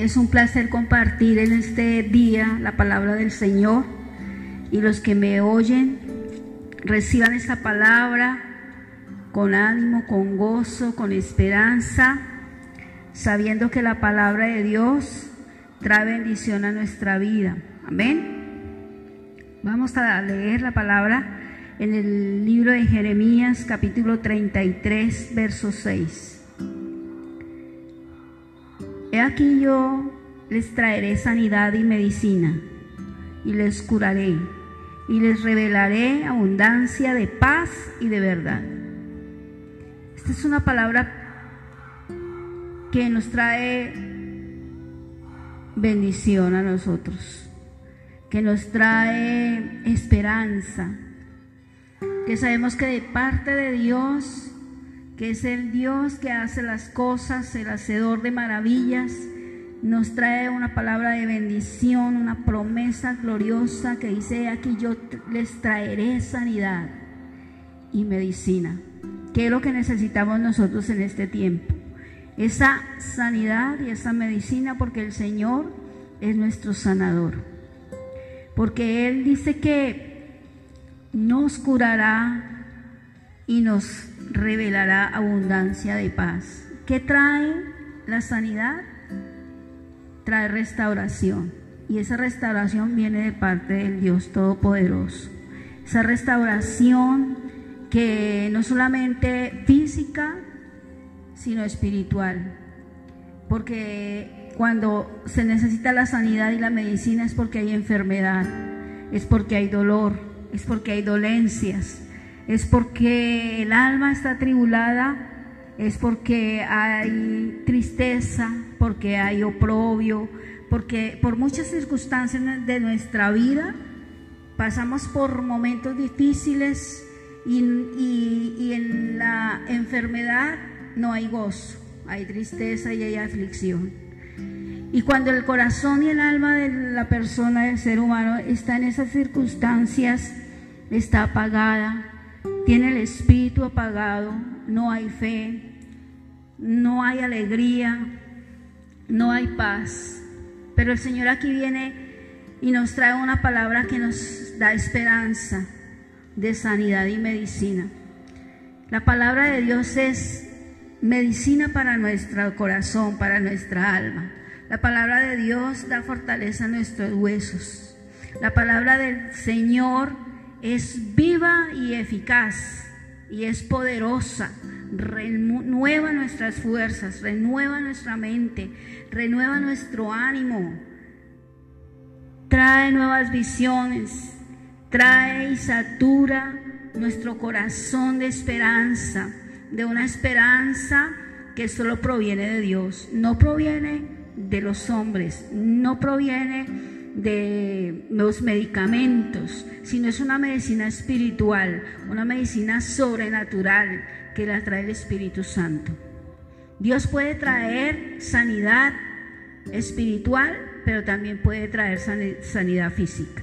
Es un placer compartir en este día la palabra del Señor y los que me oyen reciban esta palabra con ánimo, con gozo, con esperanza, sabiendo que la palabra de Dios trae bendición a nuestra vida. Amén. Vamos a leer la palabra en el libro de Jeremías capítulo 33, verso 6. Aquí yo les traeré sanidad y medicina, y les curaré, y les revelaré abundancia de paz y de verdad. Esta es una palabra que nos trae bendición a nosotros, que nos trae esperanza, que sabemos que de parte de Dios, que es el Dios que hace las cosas, el hacedor de maravillas, nos trae una palabra de bendición, una promesa gloriosa que dice, aquí yo les traeré sanidad y medicina, que es lo que necesitamos nosotros en este tiempo. Esa sanidad y esa medicina porque el Señor es nuestro sanador. Porque Él dice que nos curará y nos revelará abundancia de paz. ¿Qué trae la sanidad? Trae restauración. Y esa restauración viene de parte del Dios Todopoderoso. Esa restauración que no solamente física, sino espiritual. Porque cuando se necesita la sanidad y la medicina es porque hay enfermedad, es porque hay dolor, es porque hay dolencias, es porque el alma está tribulada, es porque hay tristeza, porque hay oprobio, porque por muchas circunstancias de nuestra vida pasamos por momentos difíciles y, y en la enfermedad no hay gozo, hay tristeza y hay aflicción. Y cuando el corazón y el alma de la persona, del ser humano, está en esas circunstancias, está apagada, tiene el espíritu apagado, no hay fe, no hay alegría, no hay paz. Pero el Señor aquí viene y nos trae una palabra que nos da esperanza de sanidad y medicina. La palabra de Dios es medicina para nuestro corazón, para nuestra alma. La palabra de Dios da fortaleza a nuestros huesos. La palabra del Señor es viva y eficaz y es poderosa. Renueva nuestras fuerzas, renueva nuestra mente, renueva nuestro ánimo. Trae nuevas visiones, trae y satura nuestro corazón de esperanza, de una esperanza que solo proviene de Dios, no proviene de los hombres, no proviene de los medicamentos, sino es una medicina espiritual, una medicina sobrenatural que la trae el Espíritu Santo. Dios puede traer sanidad espiritual, pero también puede traer sanidad física.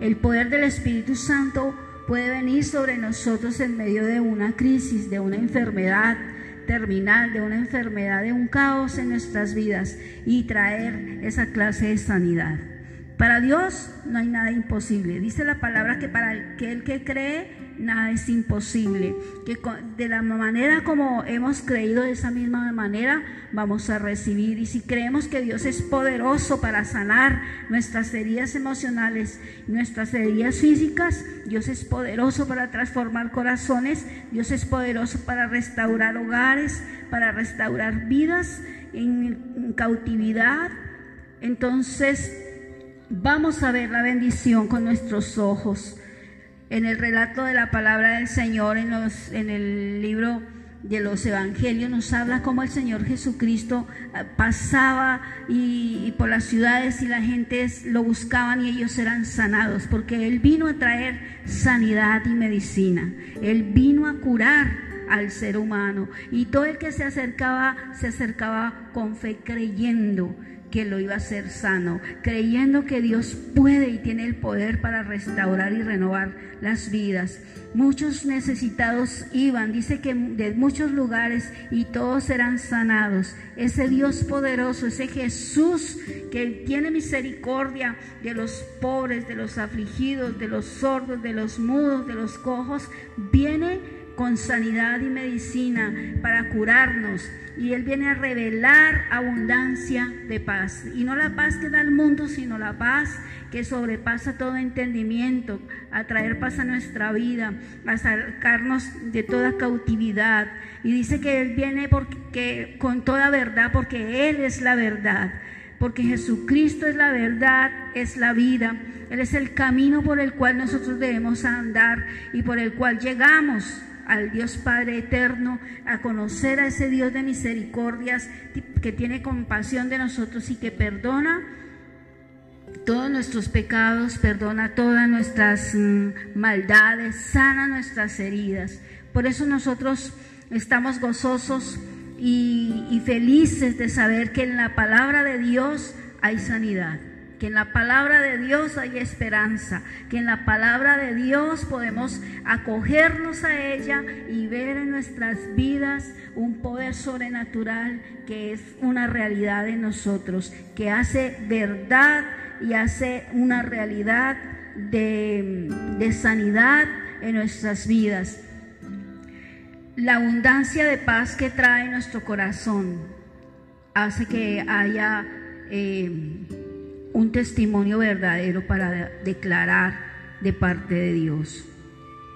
El poder del Espíritu Santo puede venir sobre nosotros en medio de una crisis, de una enfermedad, terminal, de una enfermedad, de un caos en nuestras vidas y traer esa clase de sanidad. Para Dios no hay nada imposible. Dice la palabra que para aquel que cree nada es imposible. Que de la manera como hemos creído, de esa misma manera vamos a recibir. Y si creemos que Dios es poderoso para sanar nuestras heridas emocionales, nuestras heridas físicas, Dios es poderoso para transformar corazones, Dios es poderoso para restaurar hogares, para restaurar vidas en cautividad. Entonces, vamos a ver la bendición con nuestros ojos. En el relato de la palabra del Señor, en, los, en el libro de los evangelios, nos habla cómo el Señor Jesucristo eh, pasaba y, por las ciudades y la gente lo buscaban y ellos eran sanados, porque Él vino a traer sanidad y medicina. Él vino a curar al ser humano. Y todo el que se acercaba se acercaba con fe creyendo que lo iba a hacer sano, creyendo que Dios puede y tiene el poder para restaurar y renovar las vidas. Muchos necesitados iban, dice que de muchos lugares y todos serán sanados. Ese Dios poderoso, ese Jesús que tiene misericordia de los pobres, de los afligidos, de los sordos, de los mudos, de los cojos, viene con sanidad y medicina para curarnos. Y Él viene a revelar abundancia de paz. Y no la paz que da el mundo, sino la paz que sobrepasa todo entendimiento, a traer paz a nuestra vida, a sacarnos de toda cautividad. Y dice que Él viene porque, con toda verdad, porque Él es la verdad. Porque Jesucristo es la verdad, es la vida. Él es el camino por el cual nosotros debemos andar y por el cual llegamos al Dios Padre eterno, a conocer a ese Dios de misericordias que tiene compasión de nosotros y que perdona todos nuestros pecados, perdona todas nuestras mm, maldades, sana nuestras heridas. Por eso nosotros estamos gozosos y, y felices de saber que en la palabra de Dios hay sanidad que en la palabra de Dios hay esperanza, que en la palabra de Dios podemos acogernos a ella y ver en nuestras vidas un poder sobrenatural que es una realidad en nosotros, que hace verdad y hace una realidad de, de sanidad en nuestras vidas. La abundancia de paz que trae nuestro corazón hace que haya... Eh, un testimonio verdadero para declarar de parte de Dios.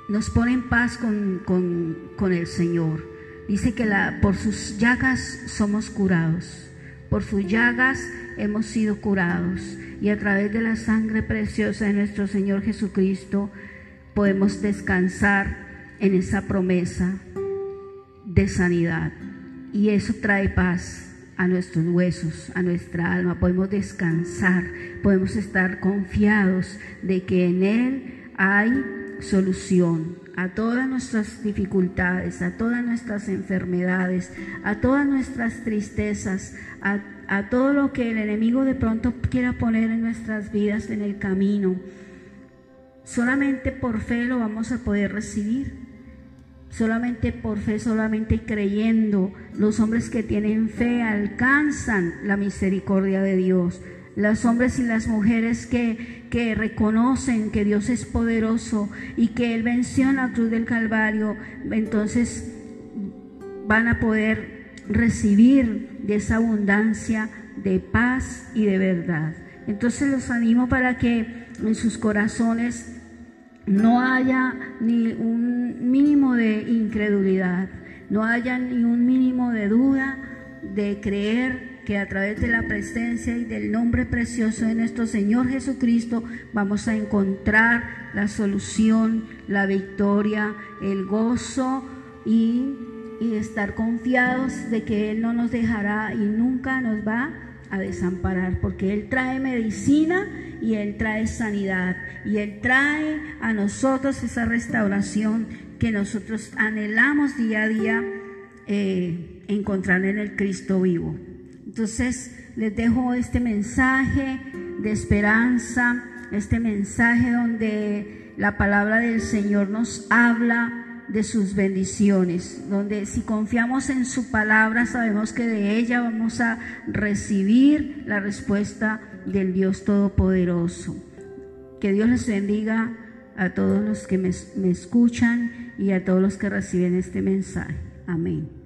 Nos pone en paz con, el Señor. Dice que la, por sus llagas somos curados. Por sus llagas hemos sido curados. Y a través de la sangre preciosa de nuestro Señor Jesucristo podemos descansar en esa promesa de sanidad. Y eso trae paz a nuestros huesos, a nuestra alma, podemos descansar, podemos estar confiados de que en Él hay solución a todas nuestras dificultades, a todas nuestras enfermedades, a todas nuestras tristezas, a, todo lo que el enemigo de pronto quiera poner en nuestras vidas en el camino. Solamente por fe lo vamos a poder recibir. Solamente por fe, solamente creyendo, los hombres que tienen fe alcanzan la misericordia de Dios. Los hombres y las mujeres que, que reconocen que Dios es poderoso y que Él venció en la cruz del Calvario, entonces van a poder recibir de esa abundancia de paz y de verdad. Entonces los animo para que en sus corazones no haya ni un mínimo de incredulidad, no haya ni un mínimo de duda de creer que a través de la presencia y del nombre precioso de nuestro Señor Jesucristo vamos a encontrar la solución, la victoria, el gozo y, y estar confiados de que Él no nos dejará y nunca nos va a desamparar, porque Él trae medicina y Él trae sanidad y Él trae a nosotros esa restauración que nosotros anhelamos día a día eh, encontrar en el Cristo vivo. Entonces les dejo este mensaje de esperanza, este mensaje donde la palabra del Señor nos habla de sus bendiciones, donde si confiamos en su palabra sabemos que de ella vamos a recibir la respuesta del Dios Todopoderoso. Que Dios les bendiga a todos los que me, escuchan y a todos los que reciben este mensaje. Amén.